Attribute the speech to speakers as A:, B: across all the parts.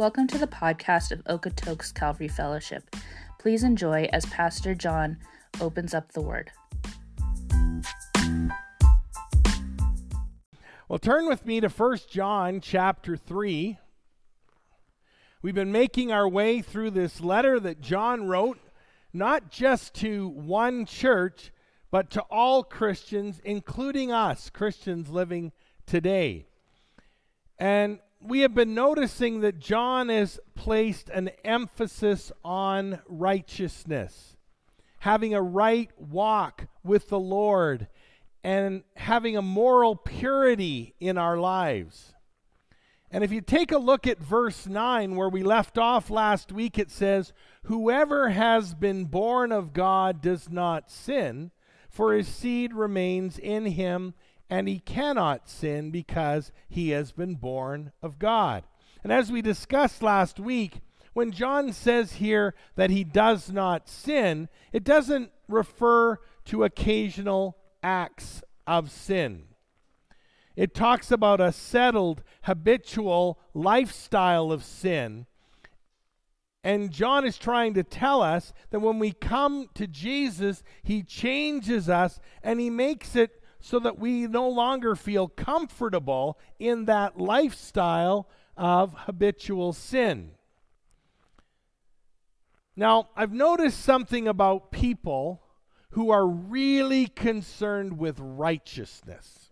A: Welcome to the podcast of Okotoks Calvary Fellowship. Please enjoy as Pastor John opens up the word.
B: Well, turn with me to 1 John chapter 3. We've been making our way through this letter that John wrote, not just to one church, but to all Christians, including us, Christians living today. And we have been noticing that John has placed an emphasis on righteousness, having a right walk with the Lord, and having a moral purity in our lives. And if you take a look at verse 9, where we left off last week, it says, Whoever has been born of God does not sin, for his seed remains in him and he cannot sin because he has been born of God. And as we discussed last week, when John says here that he does not sin, it doesn't refer to occasional acts of sin. It talks about a settled, habitual lifestyle of sin. And John is trying to tell us that when we come to Jesus, he changes us and he makes it so that we no longer feel comfortable in that lifestyle of habitual sin. Now, I've noticed something about people who are really concerned with righteousness.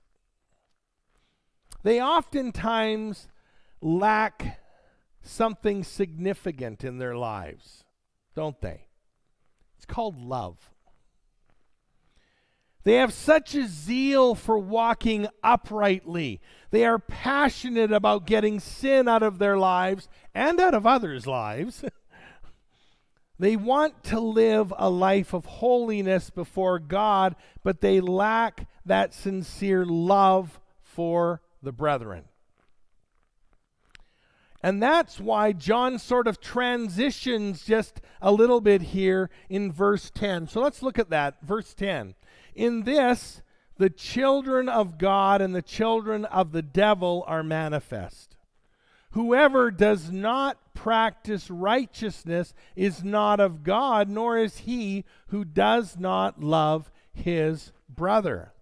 B: They oftentimes lack something significant in their lives, don't they? It's called love. They have such a zeal for walking uprightly. They are passionate about getting sin out of their lives and out of others' lives. they want to live a life of holiness before God, but they lack that sincere love for the brethren. And that's why John sort of transitions just a little bit here in verse 10. So let's look at that. Verse 10. In this, the children of God and the children of the devil are manifest. Whoever does not practice righteousness is not of God, nor is he who does not love his brother.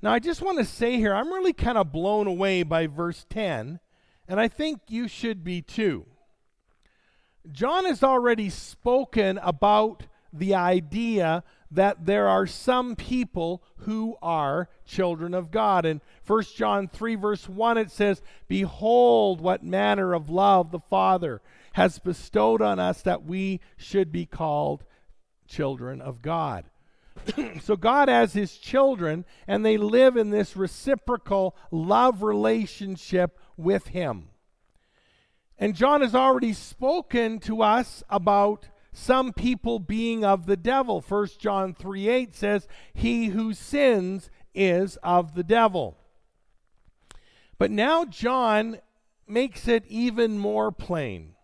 B: Now, I just want to say here, I'm really kind of blown away by verse 10, and I think you should be too. John has already spoken about the idea that there are some people who are children of God. In 1 John 3, verse 1, it says, Behold, what manner of love the Father has bestowed on us that we should be called children of God. so God has his children, and they live in this reciprocal love relationship with him. And John has already spoken to us about some people being of the devil. 1 John 3 8 says, He who sins is of the devil. But now John makes it even more plain.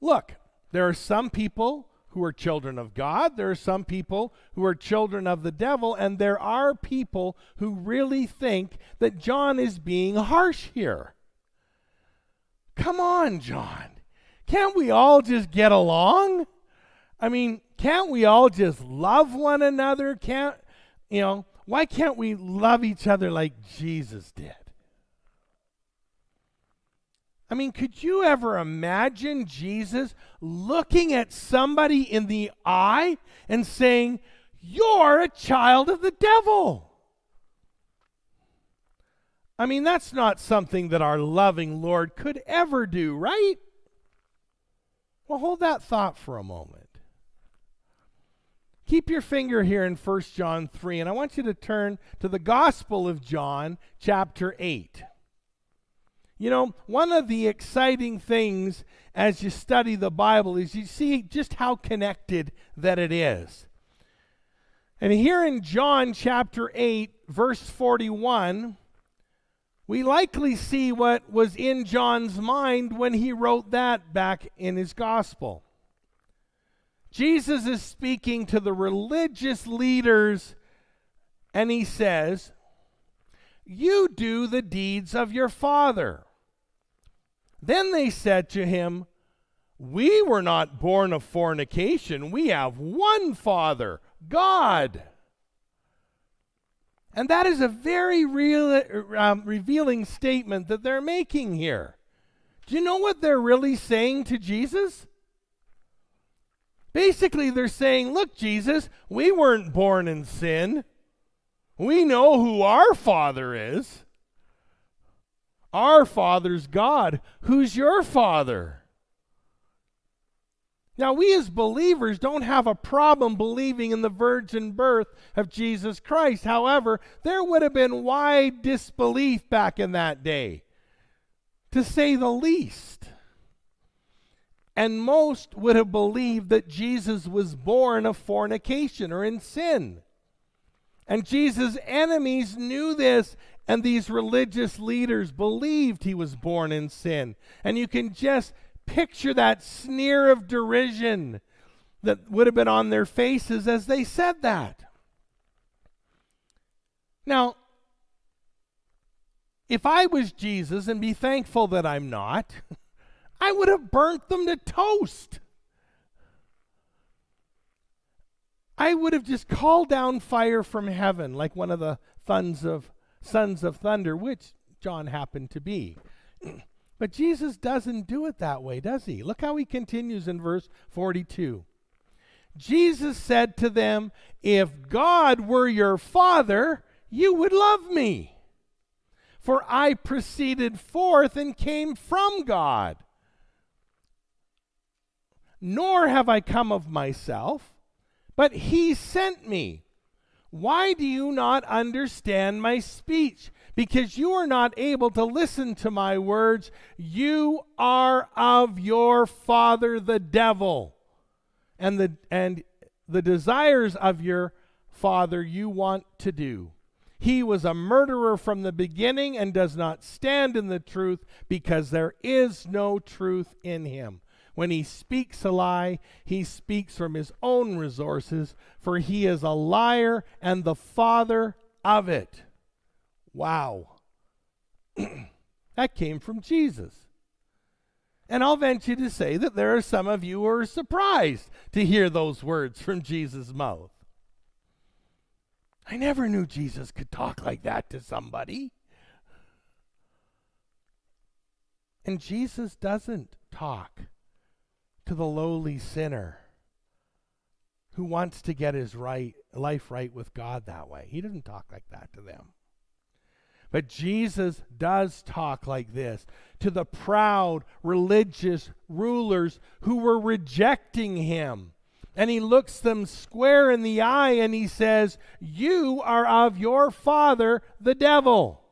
B: Look, there are some people who are children of God, there are some people who are children of the devil, and there are people who really think that John is being harsh here. Come on, John. Can't we all just get along? I mean, can't we all just love one another? Can't, you know, why can't we love each other like Jesus did? I mean, could you ever imagine Jesus looking at somebody in the eye and saying, You're a child of the devil? I mean, that's not something that our loving Lord could ever do, right? Well, hold that thought for a moment. Keep your finger here in 1 John 3, and I want you to turn to the Gospel of John, chapter 8. You know, one of the exciting things as you study the Bible is you see just how connected that it is. And here in John chapter 8, verse 41, we likely see what was in John's mind when he wrote that back in his gospel. Jesus is speaking to the religious leaders, and he says, You do the deeds of your father. Then they said to him, We were not born of fornication. We have one Father, God. And that is a very real, um, revealing statement that they're making here. Do you know what they're really saying to Jesus? Basically, they're saying, Look, Jesus, we weren't born in sin. We know who our Father is. Our Father's God. Who's your Father? Now, we as believers don't have a problem believing in the virgin birth of Jesus Christ. However, there would have been wide disbelief back in that day, to say the least. And most would have believed that Jesus was born of fornication or in sin. And Jesus' enemies knew this, and these religious leaders believed he was born in sin. And you can just picture that sneer of derision that would have been on their faces as they said that. Now, if I was Jesus, and be thankful that I'm not, I would have burnt them to toast. I would have just called down fire from heaven like one of the sons of sons of thunder, which John happened to be. but Jesus doesn't do it that way, does he? Look how he continues in verse 42. Jesus said to them, If God were your father, you would love me. For I proceeded forth and came from God. Nor have I come of myself but he sent me. Why do you not understand my speech? Because you are not able to listen to my words. You are of your father the devil. And the and the desires of your father you want to do. He was a murderer from the beginning and does not stand in the truth because there is no truth in him. When he speaks a lie, he speaks from his own resources, for he is a liar and the father of it. Wow. that came from Jesus. And I'll venture to say that there are some of you who are surprised to hear those words from Jesus' mouth. I never knew Jesus could talk like that to somebody. And Jesus doesn't talk to the lowly sinner who wants to get his right life right with God that way. He doesn't talk like that to them. But Jesus does talk like this to the proud religious rulers who were rejecting him. And he looks them square in the eye and he says, You are of your father, the devil.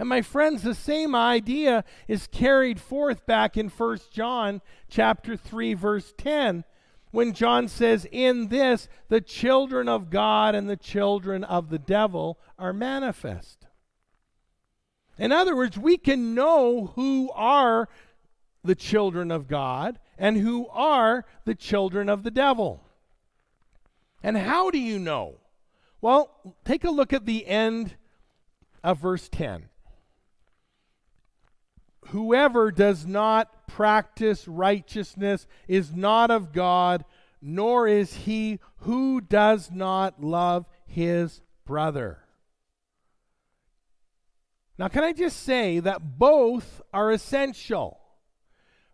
B: And my friends, the same idea is carried forth back in 1 John chapter 3 verse 10 when John says, "In this the children of God and the children of the devil are manifest." In other words, we can know who are the children of God and who are the children of the devil. And how do you know? Well, take a look at the end of verse 10 whoever does not practice righteousness is not of God, nor is he who does not love his brother. Now, can I just say that both are essential?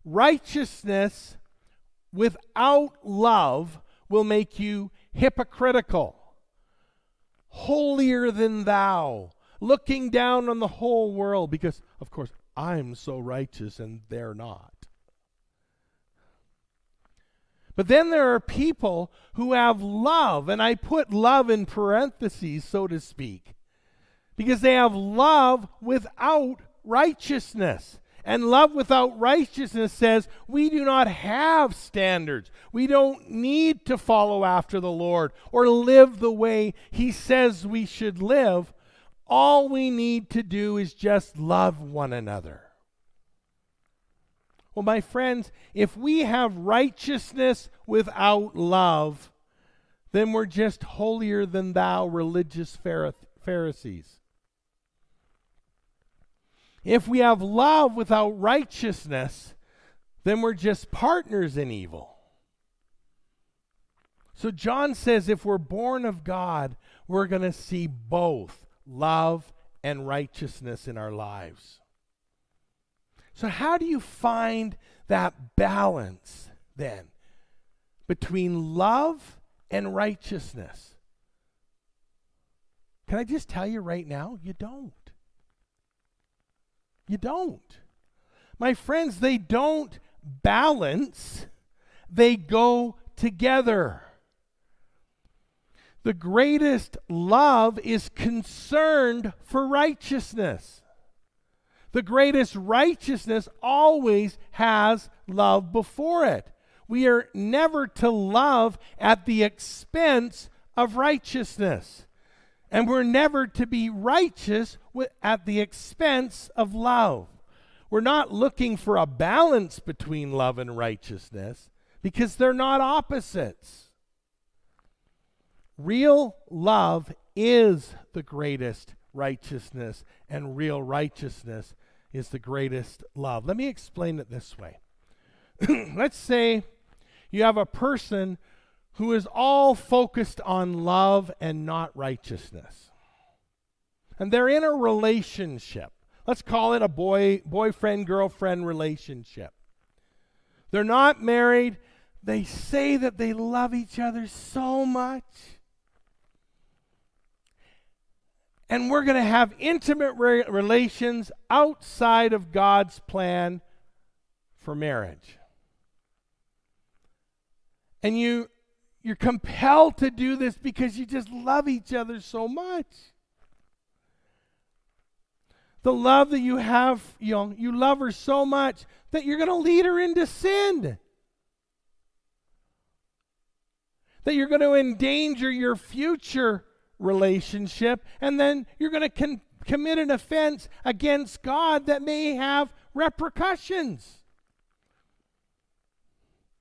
B: Righteousness without love will make you hypocritical, holier than thou, looking down on the whole world, because, of course, I'm so righteous and they're not. But then there are people who have love, and I put love in parentheses, so to speak, because they have love without righteousness. And love without righteousness says we do not have standards. We don't need to follow after the Lord or live the way He says we should live all we need to do is just love one another. Well, my friends, if we have righteousness without love, then we're just holier than thou religious Pharisees. If we have love without righteousness, then we're just partners in evil. So John says if we're born of God, we're going to see both love and righteousness in our lives. So, how do you find that balance then between love and righteousness? Can I just tell you right now? You don't. You don't. My friends, they don't balance, they go together. The greatest love is concerned for righteousness. The greatest righteousness always has love before it. We are never to love at the expense of righteousness. And we're never to be righteous at the expense of love. We're not looking for a balance between love and righteousness because they're not opposites. Real love is the greatest righteousness, and real righteousness is the greatest love. Let me explain it this way. Let's say you have a person who is all focused on love and not righteousness. And they're in a relationship. Let's call it a boy boyfriend girlfriend relationship. They're not married. They say that they love each other so much. And we're going to have intimate re- relations outside of God's plan for marriage. And you you're compelled to do this because you just love each other so much. The love that you have, you know, you love her so much that you're going to lead her into sin. That you're going to endanger your future relationship, and then you're going to con- commit an offense against God that may have repercussions.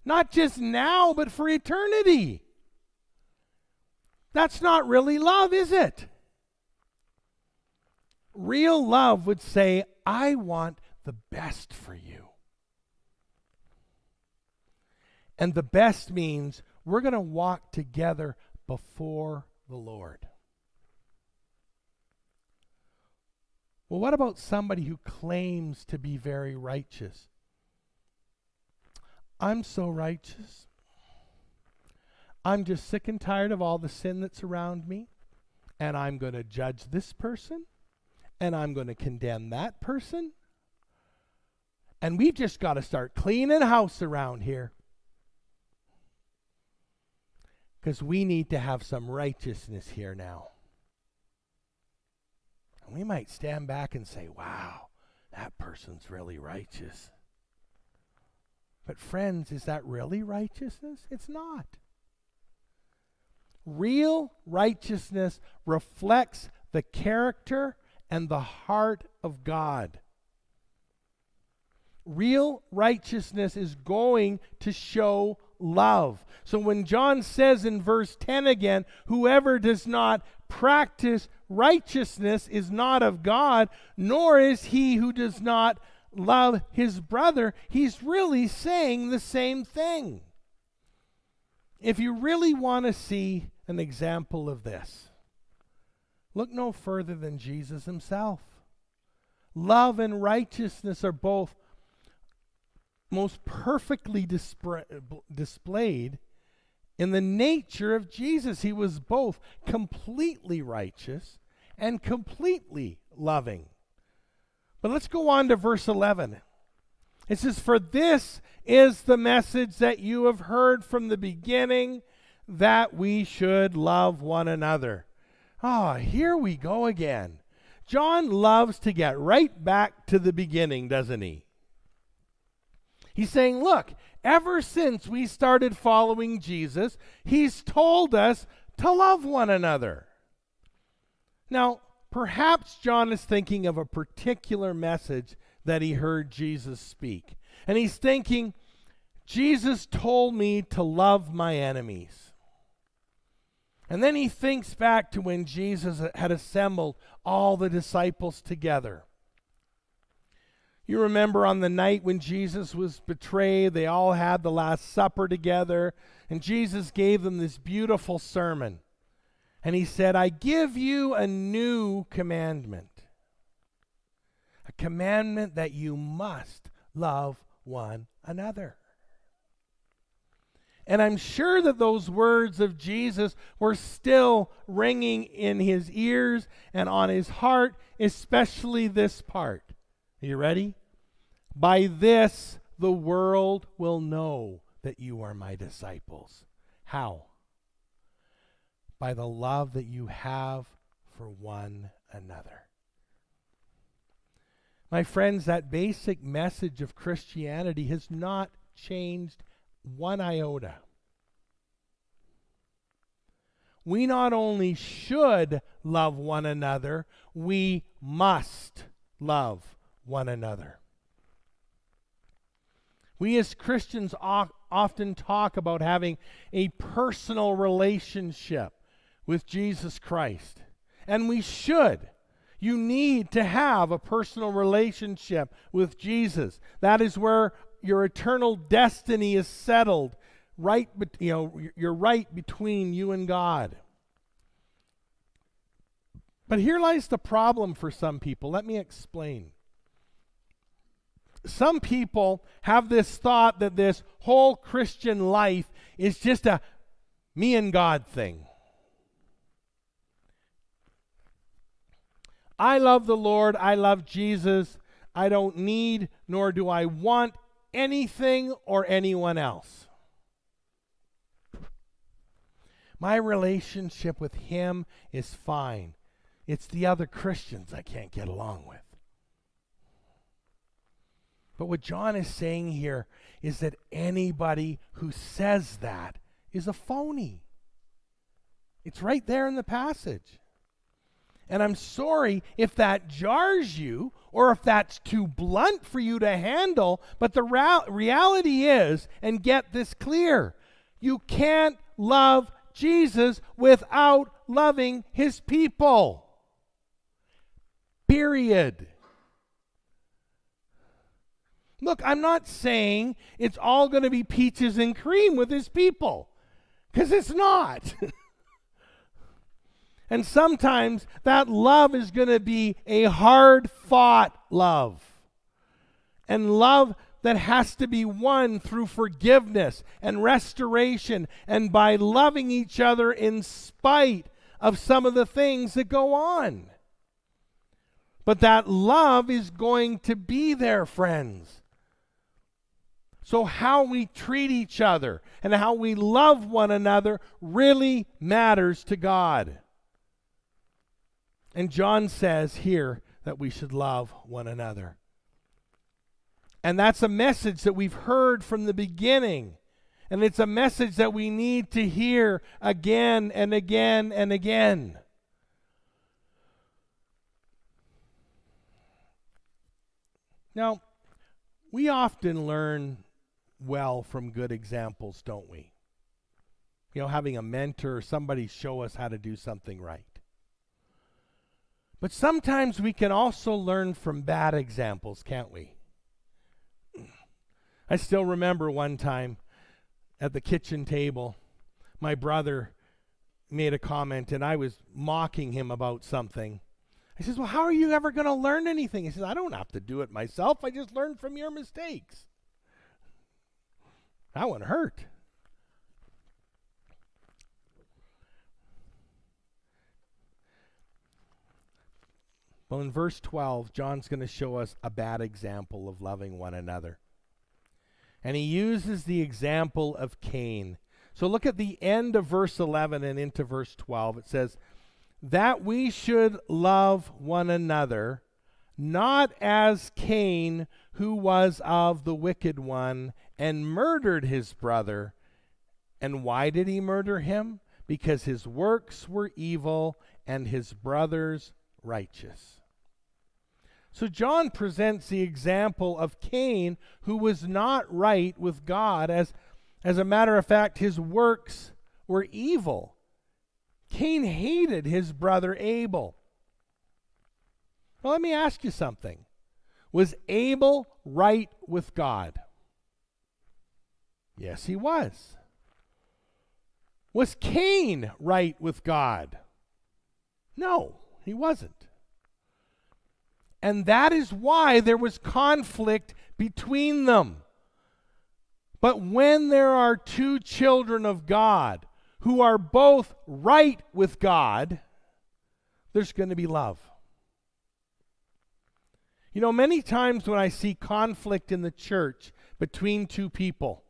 B: Not just now, but for eternity. That's not really love, is it? Real love would say, I want the best for you. And the best means we're going to walk together before the Lord. Well, what about somebody who claims to be very righteous? I'm so righteous. I'm just sick and tired of all the sin that's around me, and I'm going to judge this person, and I'm going to condemn that person. And we've just got to start cleaning house around here because we need to have some righteousness here now. And we might stand back and say, wow, that person's really righteous. But, friends, is that really righteousness? It's not. Real righteousness reflects the character and the heart of God. Real righteousness is going to show love. So when John says in verse 10 again, whoever does not practice righteousness is not of God, nor is he who does not love his brother, he's really saying the same thing. If you really want to see an example of this, look no further than Jesus himself. Love and righteousness are both most perfectly displayed in the nature of Jesus. He was both completely righteous and completely loving. But let's go on to verse 11. It says, For this is the message that you have heard from the beginning that we should love one another. Ah, oh, here we go again. John loves to get right back to the beginning, doesn't he? He's saying, look, ever since we started following Jesus, he's told us to love one another. Now, perhaps John is thinking of a particular message that he heard Jesus speak. And he's thinking, Jesus told me to love my enemies. And then he thinks back to when Jesus had assembled all the disciples together. You remember on the night when Jesus was betrayed, they all had the Last Supper together, and Jesus gave them this beautiful sermon. And he said, I give you a new commandment. A commandment that you must love one another. And I'm sure that those words of Jesus were still ringing in his ears and on his heart, especially this part. Are you ready? By this the world will know that you are my disciples. How? By the love that you have for one another. My friends, that basic message of Christianity has not changed one iota. We not only should love one another, we must love one another. We as Christians often talk about having a personal relationship with Jesus Christ. And we should. You need to have a personal relationship with Jesus. That is where your eternal destiny is settled. Right, you know, you're right between you and God. But here lies the problem for some people. Let me explain some people have this thought that this whole Christian life is just a me and God thing. I love the Lord. I love Jesus. I don't need nor do I want anything or anyone else. My relationship with Him is fine. It's the other Christians I can't get along with. But what John is saying here is that anybody who says that is a phony. It's right there in the passage. And I'm sorry if that jars you or if that's too blunt for you to handle, but the ra- reality is, and get this clear, you can't love Jesus without loving his people. Period. Look, I'm not saying it's all going to be peaches and cream with his people, because it's not. and sometimes that love is going to be a hard fought love. And love that has to be won through forgiveness and restoration and by loving each other in spite of some of the things that go on. But that love is going to be there, friends. So, how we treat each other and how we love one another really matters to God. And John says here that we should love one another. And that's a message that we've heard from the beginning. And it's a message that we need to hear again and again and again. Now, we often learn well from good examples, don't we? You know, having a mentor or somebody show us how to do something right. But sometimes we can also learn from bad examples, can't we? I still remember one time at the kitchen table, my brother made a comment and I was mocking him about something. I says, Well, how are you ever going to learn anything? He says, I don't have to do it myself. I just learn from your mistakes. That one hurt. Well, in verse 12, John's going to show us a bad example of loving one another. And he uses the example of Cain. So look at the end of verse 11 and into verse 12. It says, That we should love one another, not as Cain, who was of the wicked one and murdered his brother. And why did he murder him? Because his works were evil and his brothers righteous. So John presents the example of Cain, who was not right with God. As, as a matter of fact, his works were evil. Cain hated his brother Abel. Well, let me ask you something. Was Abel right with God? Yes, he was. Was Cain right with God? No, he wasn't. And that is why there was conflict between them. But when there are two children of God who are both right with God, there's going to be love. You know, many times when I see conflict in the church between two people,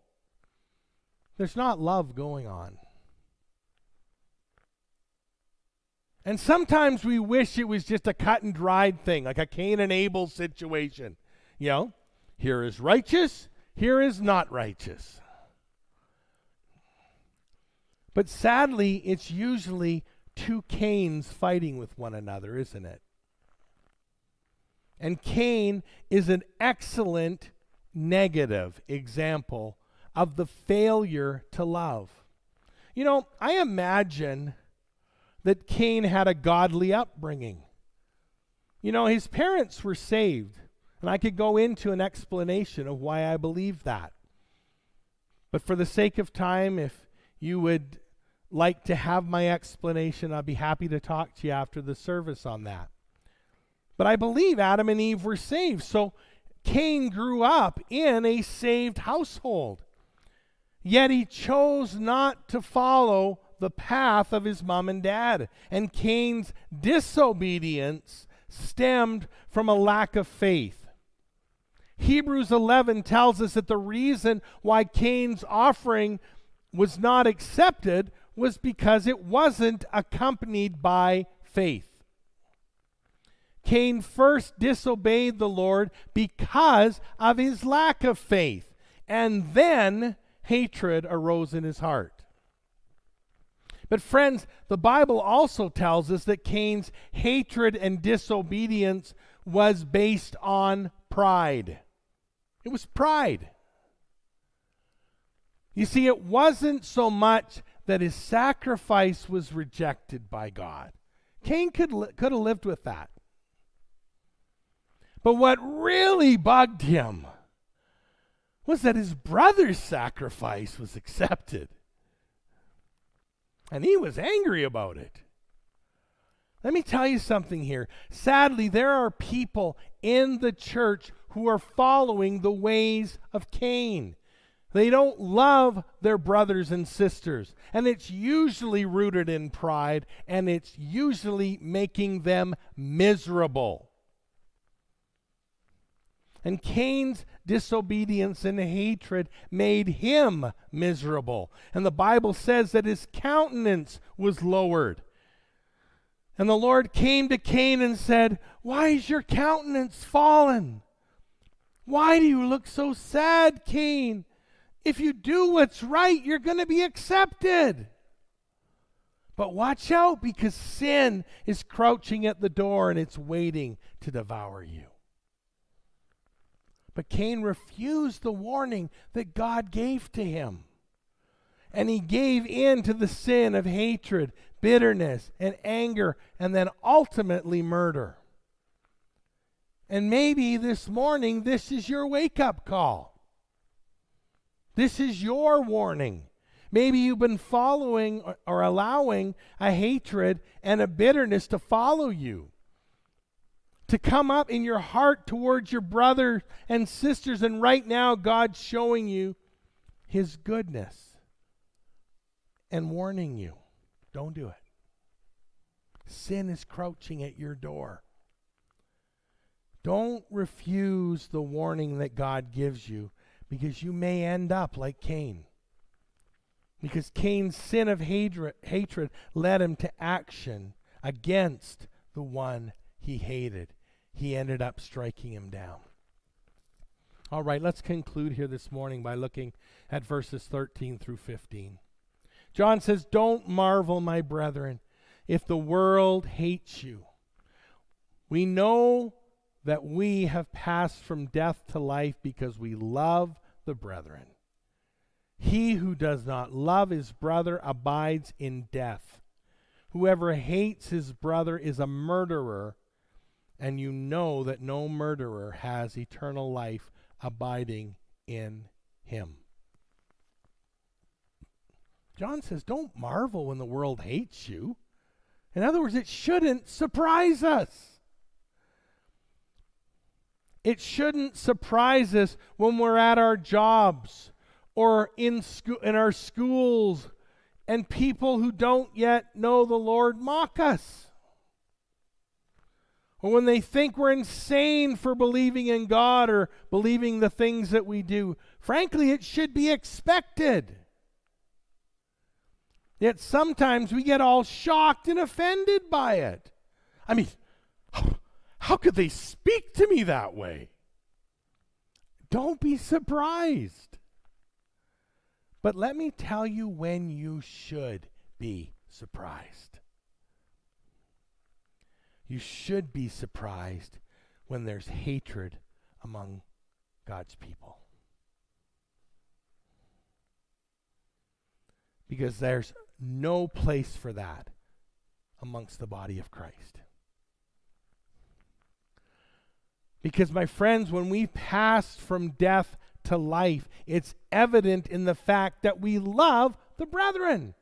B: there's not love going on. And sometimes we wish it was just a cut and dried thing, like a Cain and Abel situation. You know, here is righteous, here is not righteous. But sadly, it's usually two Cains fighting with one another, isn't it? And Cain is an excellent negative example of the failure to love. You know, I imagine that Cain had a godly upbringing. You know, his parents were saved, and I could go into an explanation of why I believe that. But for the sake of time, if you would like to have my explanation, I'd be happy to talk to you after the service on that. But I believe Adam and Eve were saved. So Cain grew up in a saved household. Yet he chose not to follow the path of his mom and dad. And Cain's disobedience stemmed from a lack of faith. Hebrews 11 tells us that the reason why Cain's offering was not accepted was because it wasn't accompanied by faith. Cain first disobeyed the Lord because of his lack of faith, and then hatred arose in his heart. But, friends, the Bible also tells us that Cain's hatred and disobedience was based on pride. It was pride. You see, it wasn't so much that his sacrifice was rejected by God. Cain could, li- could have lived with that. But what really bugged him was that his brother's sacrifice was accepted. And he was angry about it. Let me tell you something here. Sadly, there are people in the church who are following the ways of Cain. They don't love their brothers and sisters. And it's usually rooted in pride, and it's usually making them miserable. And Cain's disobedience and hatred made him miserable. And the Bible says that his countenance was lowered. And the Lord came to Cain and said, Why is your countenance fallen? Why do you look so sad, Cain? If you do what's right, you're going to be accepted. But watch out because sin is crouching at the door and it's waiting to devour you. But Cain refused the warning that God gave to him. And he gave in to the sin of hatred, bitterness, and anger, and then ultimately murder. And maybe this morning, this is your wake up call. This is your warning. Maybe you've been following or, allowing a hatred and a bitterness to follow you to come up in your heart towards your brothers and sisters. And right now, God's showing you His goodness and warning you don't do it. Sin is crouching at your door. Don't refuse the warning that God gives you because you may end up like Cain. Because Cain's sin of hatred, hatred led him to action against the one he hated. He ended up striking him down. All right, let's conclude here this morning by looking at verses 13 through 15. John says, Don't marvel, my brethren, if the world hates you. We know that we have passed from death to life because we love the brethren. He who does not love his brother abides in death. Whoever hates his brother is a murderer, and you know that no murderer has eternal life abiding in him. John says, Don't marvel when the world hates you. In other words, it shouldn't surprise us. It shouldn't surprise us when we're at our jobs or in, sco- in our schools and people who don't yet know the Lord mock us. Or when they think we're insane for believing in God or believing the things that we do. Frankly, it should be expected. Yet sometimes we get all shocked and offended by it. I mean, how could they speak to me that way? Don't be surprised. But let me tell you when you should be surprised. You should be surprised when there's hatred among God's people. Because there's no place for that amongst the body of Christ. Because, my friends, when we pass from death to life, it's evident in the fact that we love the brethren.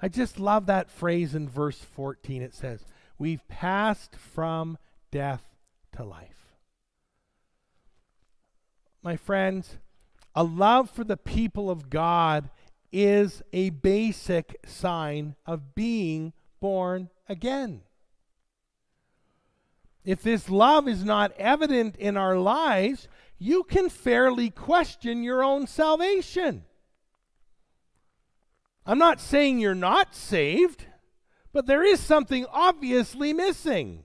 B: I just love that phrase in verse 14. It says, We've passed from death to life. My friends, a love for the people of God is a basic sign of being born again. If this love is not evident in our lives, you can fairly question your own salvation. I'm not saying you're not saved, but there is something obviously missing.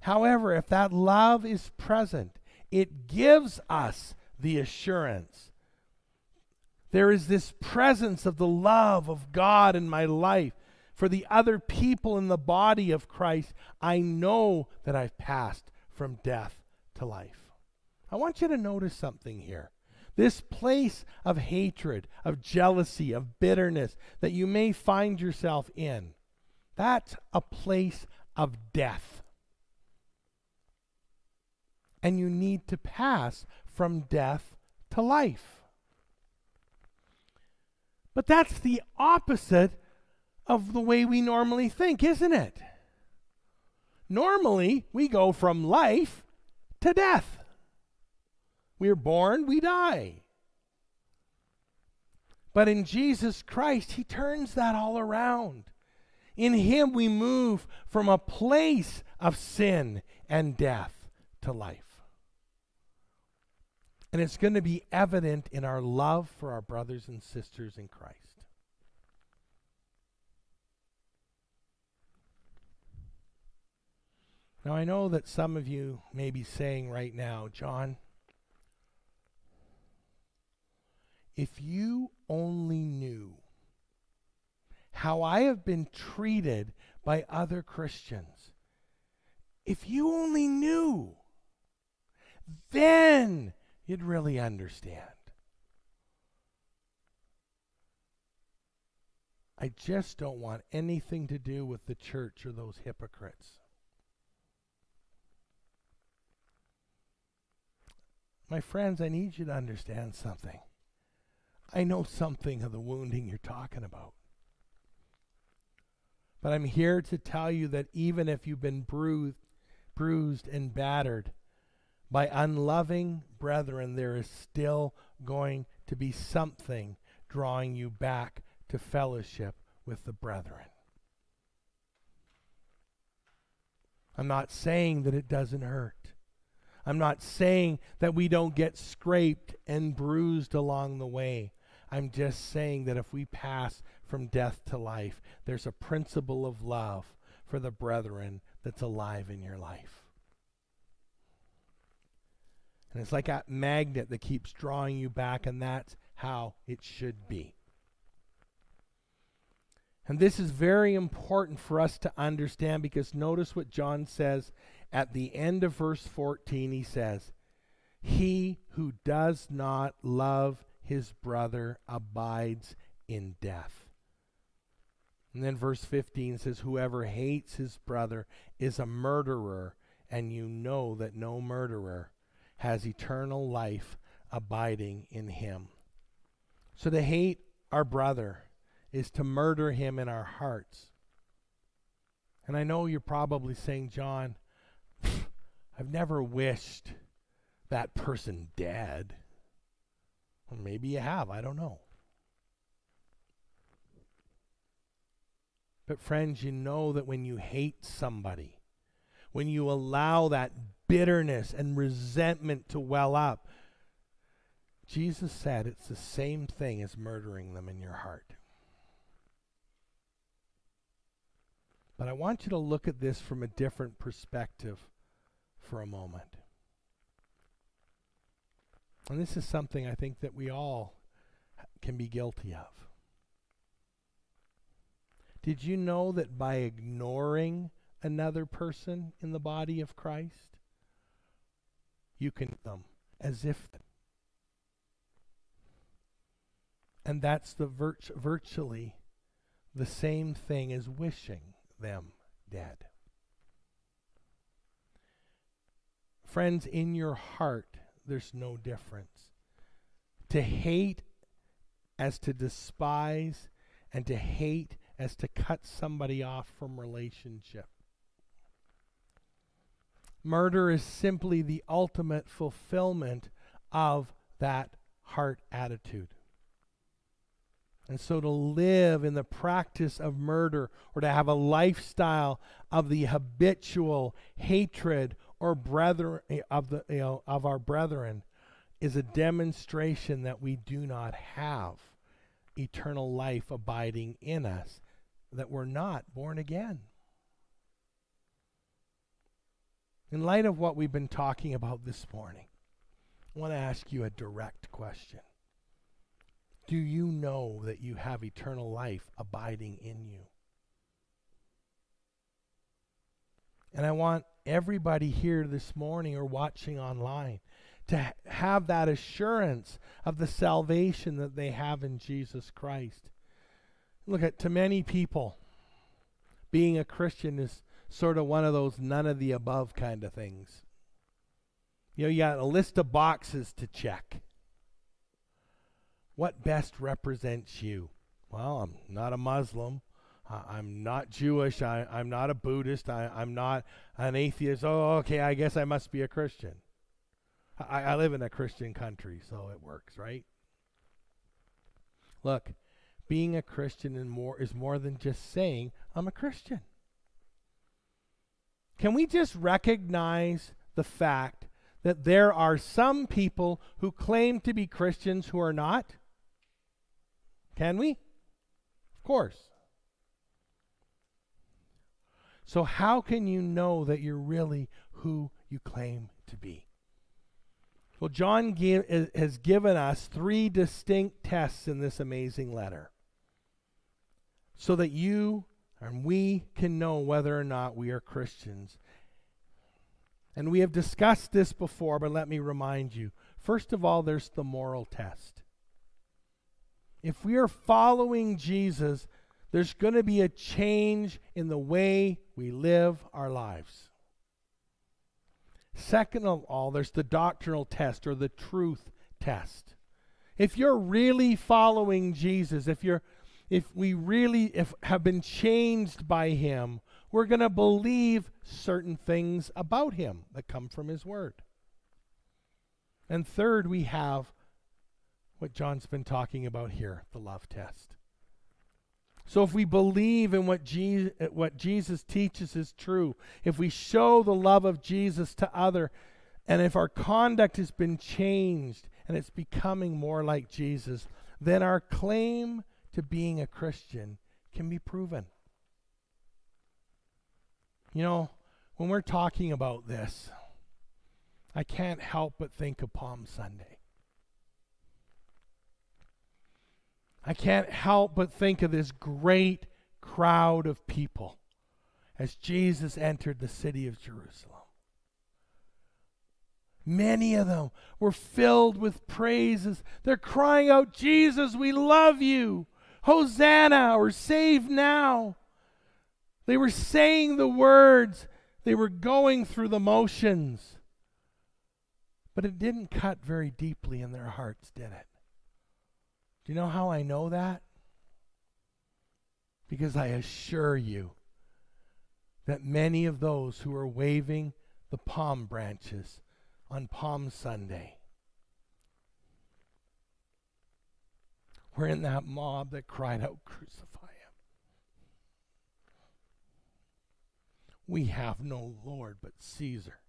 B: However, if that love is present, it gives us the assurance there is this presence of the love of God in my life. For the other people in the body of Christ, I know that I've passed from death to life. I want you to notice something here. This place of hatred, of jealousy, of bitterness that you may find yourself in, that's a place of death. And you need to pass from death to life. But that's the opposite of the way we normally think, isn't it? Normally, we go from life to death. We're born, we die. But in Jesus Christ, He turns that all around. In Him, we move from a place of sin and death to life. And it's going to be evident in our love for our brothers and sisters in Christ. Now, I know that some of you may be saying right now, John, if you only knew how I have been treated by other Christians, if you only knew, then you'd really understand. I just don't want anything to do with the church or those hypocrites. My friends, I need you to understand something. I know something of the wounding you're talking about. But I'm here to tell you that even if you've been bruised, bruised and battered, by unloving brethren, there is still going to be something drawing you back to fellowship with the brethren. I'm not saying that it doesn't hurt. I'm not saying that we don't get scraped and bruised along the way. I'm just saying that if we pass from death to life, there's a principle of love for the brethren that's alive in your life. And it's like a magnet that keeps drawing you back, and that's how it should be. And this is very important for us to understand because notice what John says at the end of verse 14. He says, He who does not love his brother abides in death. And then verse 15 says, Whoever hates his brother is a murderer, and you know that no murderer has eternal life abiding in him. So to hate our brother is to murder him in our hearts. And I know you're probably saying, John, I've never wished that person dead. Maybe you have, I don't know. But, friends, you know that when you hate somebody, when you allow that bitterness and resentment to well up, Jesus said it's the same thing as murdering them in your heart. But I want you to look at this from a different perspective for a moment. And this is something I think that we all can be guilty of. Did you know that by ignoring another person in the body of Christ, you can them as if and that's the virt- virtually the same thing as wishing them dead. Friends, in your heart, there's no difference. To hate as to despise, and to hate as to cut somebody off from relationship. Murder is simply the ultimate fulfillment of that heart attitude. And so to live in the practice of murder or to have a lifestyle of the habitual hatred or brethren eh, of the you know, of our brethren is a demonstration that we do not have eternal life abiding in us that we're not born again. In light of what we've been talking about this morning, I want to ask you a direct question. Do you know that you have eternal life abiding in you? And I want everybody here this morning or watching online to have that assurance of the salvation that they have in Jesus Christ. Look at to many people, being a Christian is sort of one of those none of the above kind of things. You know, you got a list of boxes to check. What best represents you? Well, I'm not a Muslim. I'm not Jewish. I, I'm not a Buddhist. I, I, am not an atheist. Oh, okay, I guess I must be a Christian. I, I live in a Christian country, so it works, right? Look, being a Christian and more is more than just saying I'm a Christian. Can we just recognize the fact that there are some people who claim to be Christians who are not? Can we? Of course. So, how can you know that you're really who you claim to be? Well, John give, uh, has given us three distinct tests in this amazing letter so that you and we can know whether or not we are Christians. And we have discussed this before, but let me remind you. First of all, there's the moral test. If we are following Jesus, there's going to be a change in the way we live our lives. Second of all, there's the doctrinal test or the truth test. If you're really following Jesus, if you're if we really if have been changed by him, we're going to believe certain things about him that come from his word. And third, we have what John's been talking about here, the love test. So if we believe in what Jesus, what Jesus teaches is true, if we show the love of Jesus to other, and if our conduct has been changed and it's becoming more like Jesus, then our claim to being a Christian can be proven. You know, when we're talking about this, I can't help but think of Palm Sunday. I can't help but think of this great crowd of people as Jesus entered the city of Jerusalem. Many of them were filled with praises. They're crying out, Jesus, we love you. Hosanna or save now. They were saying the words, they were going through the motions. But it didn't cut very deeply in their hearts, did it? Do you know how I know that? Because I assure you that many of those who are waving the palm branches on Palm Sunday were in that mob that cried out, Crucify him. We have no Lord but Caesar.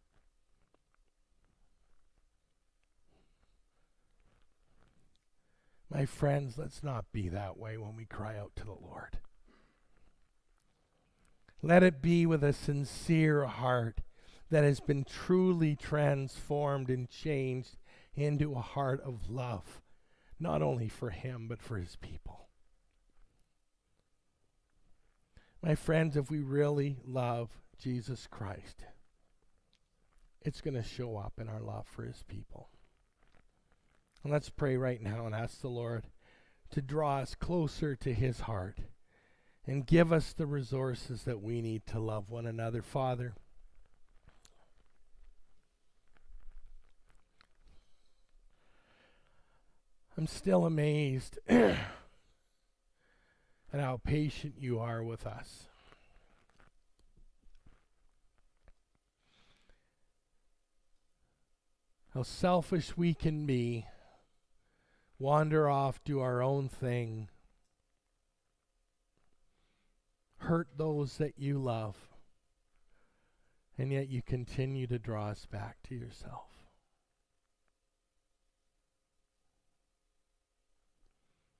B: My friends, let's not be that way when we cry out to the Lord. Let it be with a sincere heart that has been truly transformed and changed into a heart of love, not only for Him, but for His people. My friends, if we really love Jesus Christ, it's going to show up in our love for His people. And let's pray right now and ask the Lord to draw us closer to His heart and give us the resources that we need to love one another. Father, I'm still amazed at how patient you are with us. How selfish we can be wander off, do our own thing, hurt those that you love, and yet you continue to draw us back to yourself.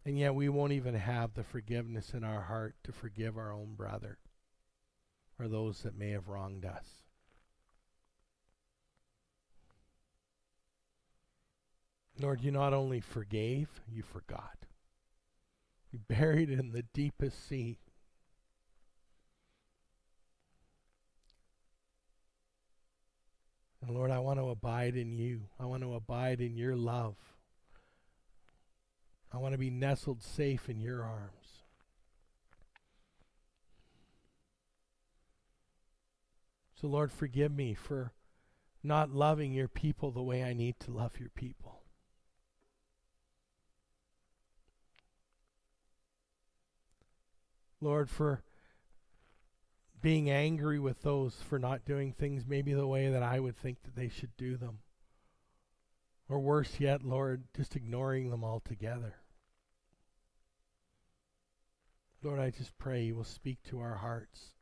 B: And yet we won't even have the forgiveness in our heart to forgive our own brother or those that may have wronged us. Lord, you not only forgave, you forgot. You buried in the deepest sea. And Lord, I want to abide in you. I want to abide in your love. I want to be nestled safe in your arms. So, Lord, forgive me for not loving your people the way I need to love your people. Lord, for being angry with those for not doing things maybe the way that I would think that they should do them. Or worse yet, Lord, just ignoring them altogether. Lord, I just pray you will speak to our hearts.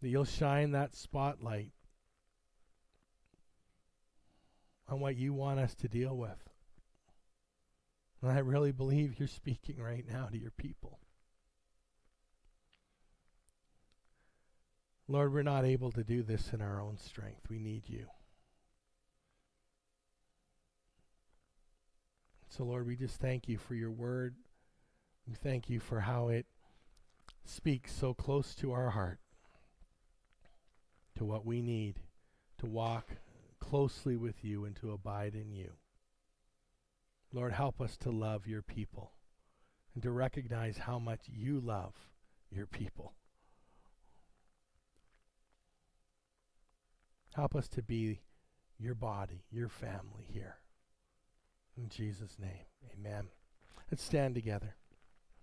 B: That you'll shine that spotlight on what you want us to deal with. And I really believe you're speaking right now to your people. Lord, we're not able to do this in our own strength. We need you. So, Lord, we just thank you for your word. We thank you for how it speaks so close to our heart, to what we need to walk closely with you and to abide in you. Lord, help us to love your people and to recognize how much you love your people. Help us to be your body, your family here. In Jesus' name, amen. Let's stand together.